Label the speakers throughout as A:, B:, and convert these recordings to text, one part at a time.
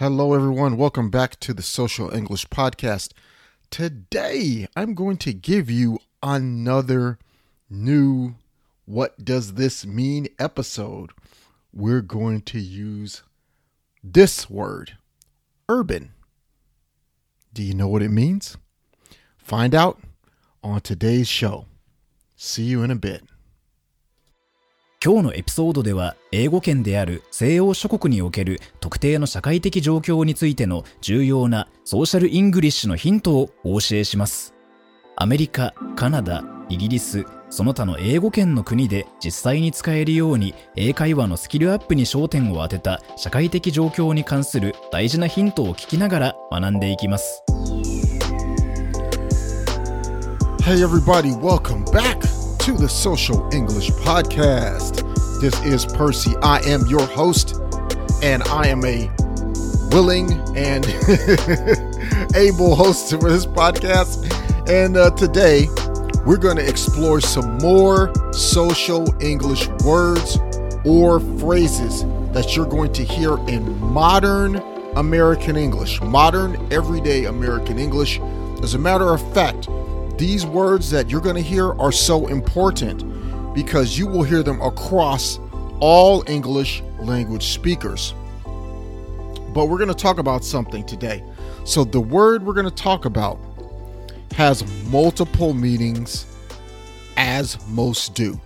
A: Hello, everyone. Welcome back to the Social English Podcast. Today, I'm going to give you another new What Does This Mean episode. We're going to use this word, urban. Do you know what it means? Find out on today's show. See you in a bit.
B: 今日のエピソードでは英語圏である西洋諸国における特定の社会的状況についての重要なソーシャルイングリッシュのヒントをお教えします。アメリカ、カナダ、イギリス、その他の英語圏の国で実際に使えるように英会話のスキルアップに焦点を当てた社会的状況に関する大事なヒントを聞きながら学んでいきます。
A: Hey, everybody, welcome back to the Social English Podcast. This is Percy. I am your host, and I am a willing and able host for this podcast. And uh, today, we're going to explore some more social English words or phrases that you're going to hear in modern American English, modern everyday American English. As a matter of fact, these words that you're going to hear are so important because you will hear them across all English language speakers. But we're going to talk about something today. So, the word we're going to talk about has multiple meanings, as most do.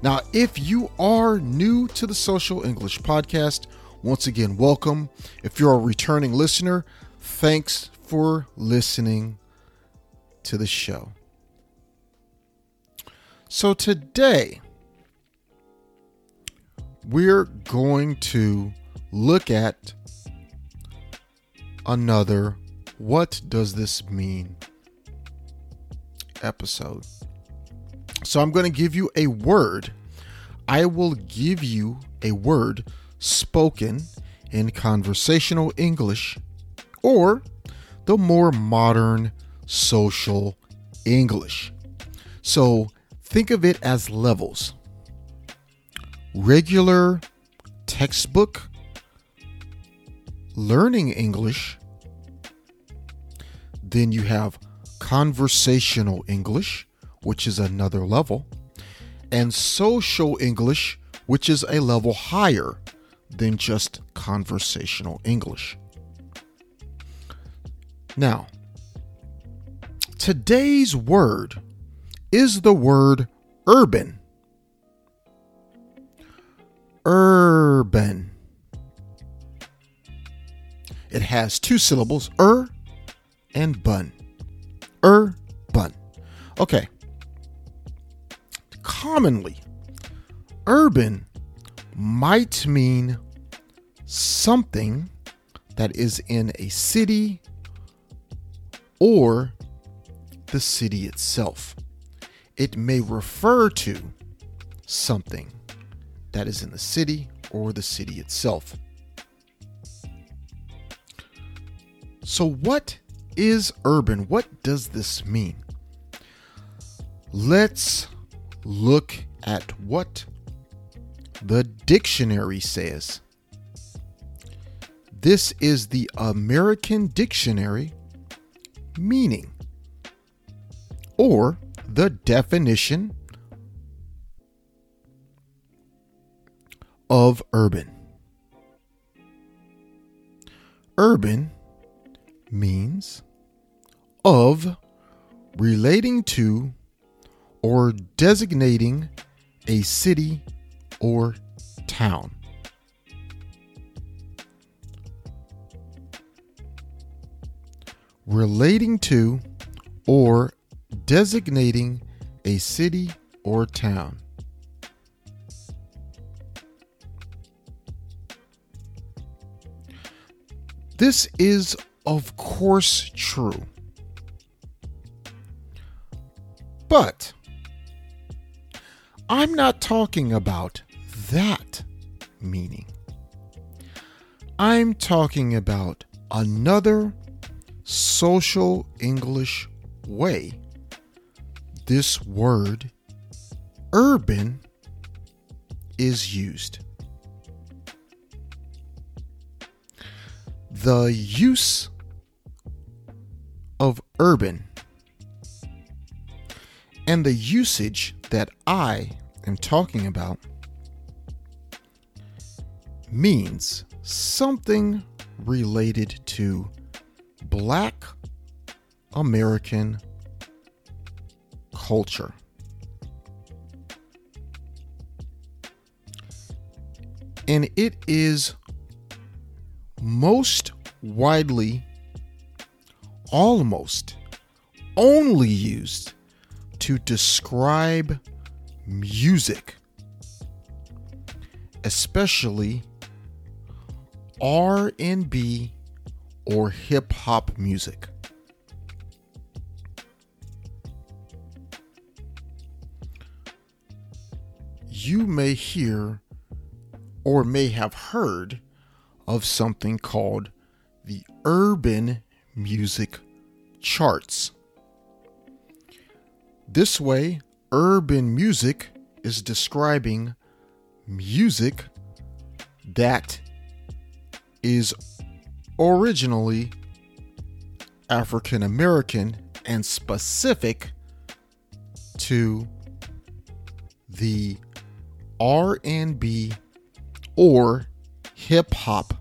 A: Now, if you are new to the Social English Podcast, once again, welcome. If you're a returning listener, thanks for listening to the show. So today, we're going to look at another What Does This Mean episode. So I'm going to give you a word. I will give you a word spoken in conversational English or the more modern social English. So think of it as levels regular textbook learning English, then you have conversational English, which is another level, and social English, which is a level higher than just conversational English. Now, today's word is the word urban. Urban. It has two syllables, ur and bun. Er Urban. Okay. Commonly, urban might mean something that is in a city or the city itself. It may refer to something that is in the city or the city itself. So, what is urban? What does this mean? Let's look at what the dictionary says. This is the American Dictionary meaning or the definition of urban. Urban means of relating to or designating a city or town. Relating to or designating a city or town. This is, of course, true. But I'm not talking about that meaning. I'm talking about another social English way this word urban is used. the use of urban and the usage that I am talking about means something related to black American culture. And it is most widely, almost only used to describe music, especially R&B or hip hop music. You may hear or may have heard of something called the urban music charts. This way, urban music is describing music that is originally African American and specific to the R&B or hip hop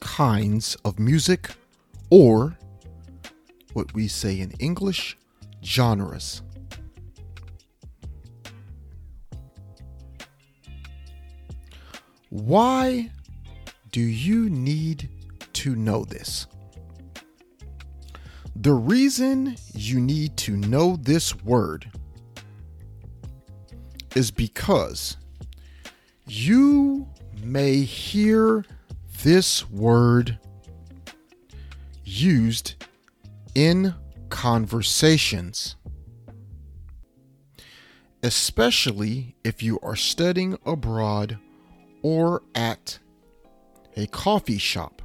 A: kinds of music or what we say in English genres. Why do you need to know this? The reason you need to know this word is because you may hear this word used in conversations, especially if you are studying abroad or at a coffee shop.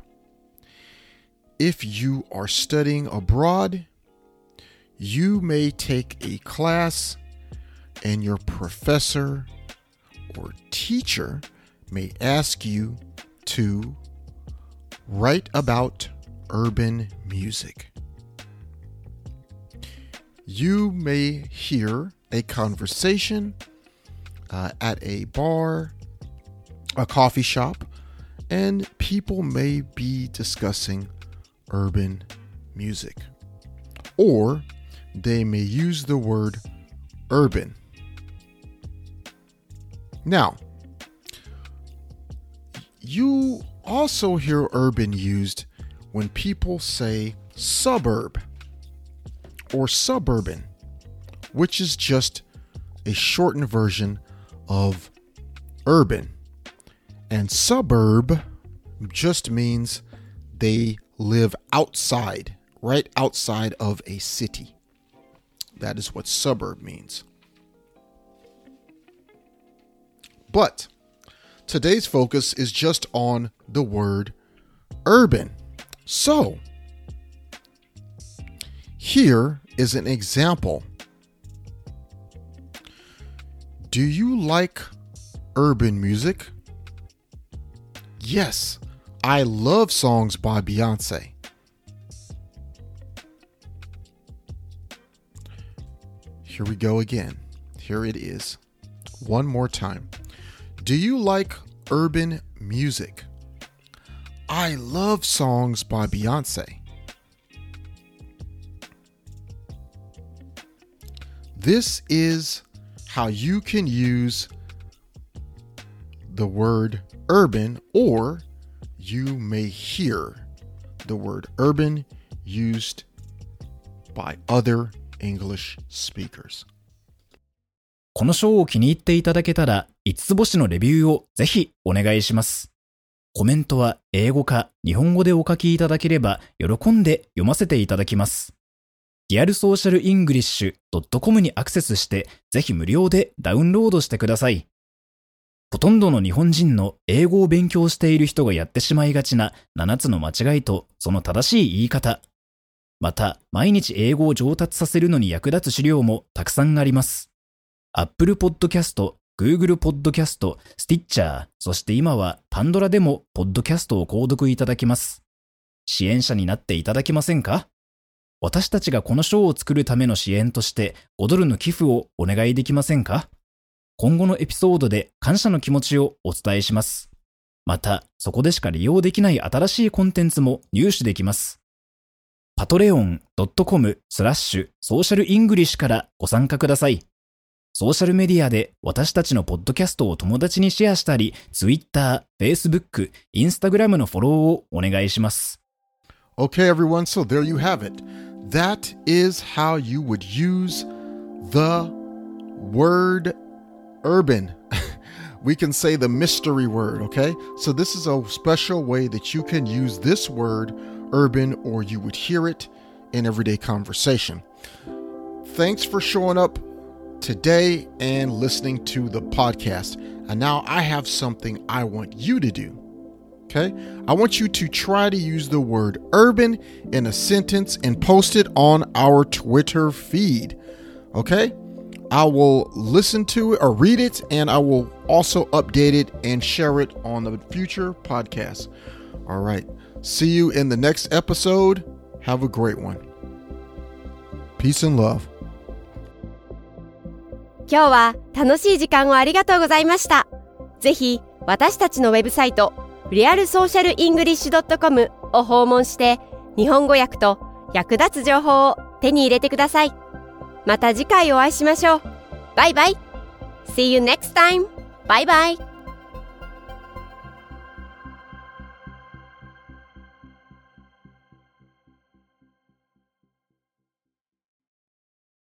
A: If you are studying abroad, you may take a class and your professor or teacher may ask you to write about urban music. You may hear a conversation uh, at a bar, a coffee shop, and people may be discussing urban music. Or they may use the word urban. Now, you also hear urban used when people say suburb or suburban, which is just a shortened version of urban. And suburb just means they live outside, right outside of a city. That is what suburb means. But today's focus is just on the word urban. So, here is an example. Do you like urban music? Yes, I love songs by Beyonce. Here we go again. Here it is. One more time. Do you like urban music? I love songs by Beyonce. This is how you can use the word urban, or you may hear the word urban used by other English speakers.
B: このショーを気に入っていただけたら、 5つ星のレビューをぜひお願いします。コメントは英語か日本語でお書きいただければ喜んで読ませていただきます。リアルソーシャルイングリッシュ .com にアクセスしてぜひ無料でダウンロードしてください。ほとんどの日本人の英語を勉強している人がやってしまいがちな7つの間違いとその正しい言い方。また、毎日英語を上達させるのに役立つ資料もたくさんあります。Apple Podcast、Google Podcast、Stitcher、そして今は Pandora でもポッドキャストを購読いただけます。支援者になっていただけませんか？私たちがこの賞を作るための支援として5ドルの寄付をお願いできませんか？今後のエピソードで感謝の気持ちをお伝えします。また、そこでしか利用できない新しいコンテンツも入手できます。パトレオン .com スラッシュソーシャルイングリッシュからご参加ください。ソーシャルメディアで私たちのポッドキャストを友達にシェアしたり、Twitter、Facebook、Instagram のフォローをお願いします。
A: Okay, everyone, so there you have it. That is how you would use the word urban. we can say the mystery word, okay? So, this is a special way that you can use this word urban or you would hear it in everyday conversation. Thanks for showing up today and listening to the podcast. And now I have something I want you to do. Okay? I want you to try to use the word urban in a sentence and post it on our Twitter feed. Okay? I will listen to it or read it, and I will also update it and share it on the future podcast. All right. See you in the next episode. Have a great one. Peace and love.
C: 今日は楽しい時間をありがとうございました。ぜひ私たちのウェブサイトリアルソーシャルイングリッシュ .com を訪問して日本語訳と役立つ情報を手に入れてください。また次回お会いしましょう。バイバイ !See you next time! バイバイ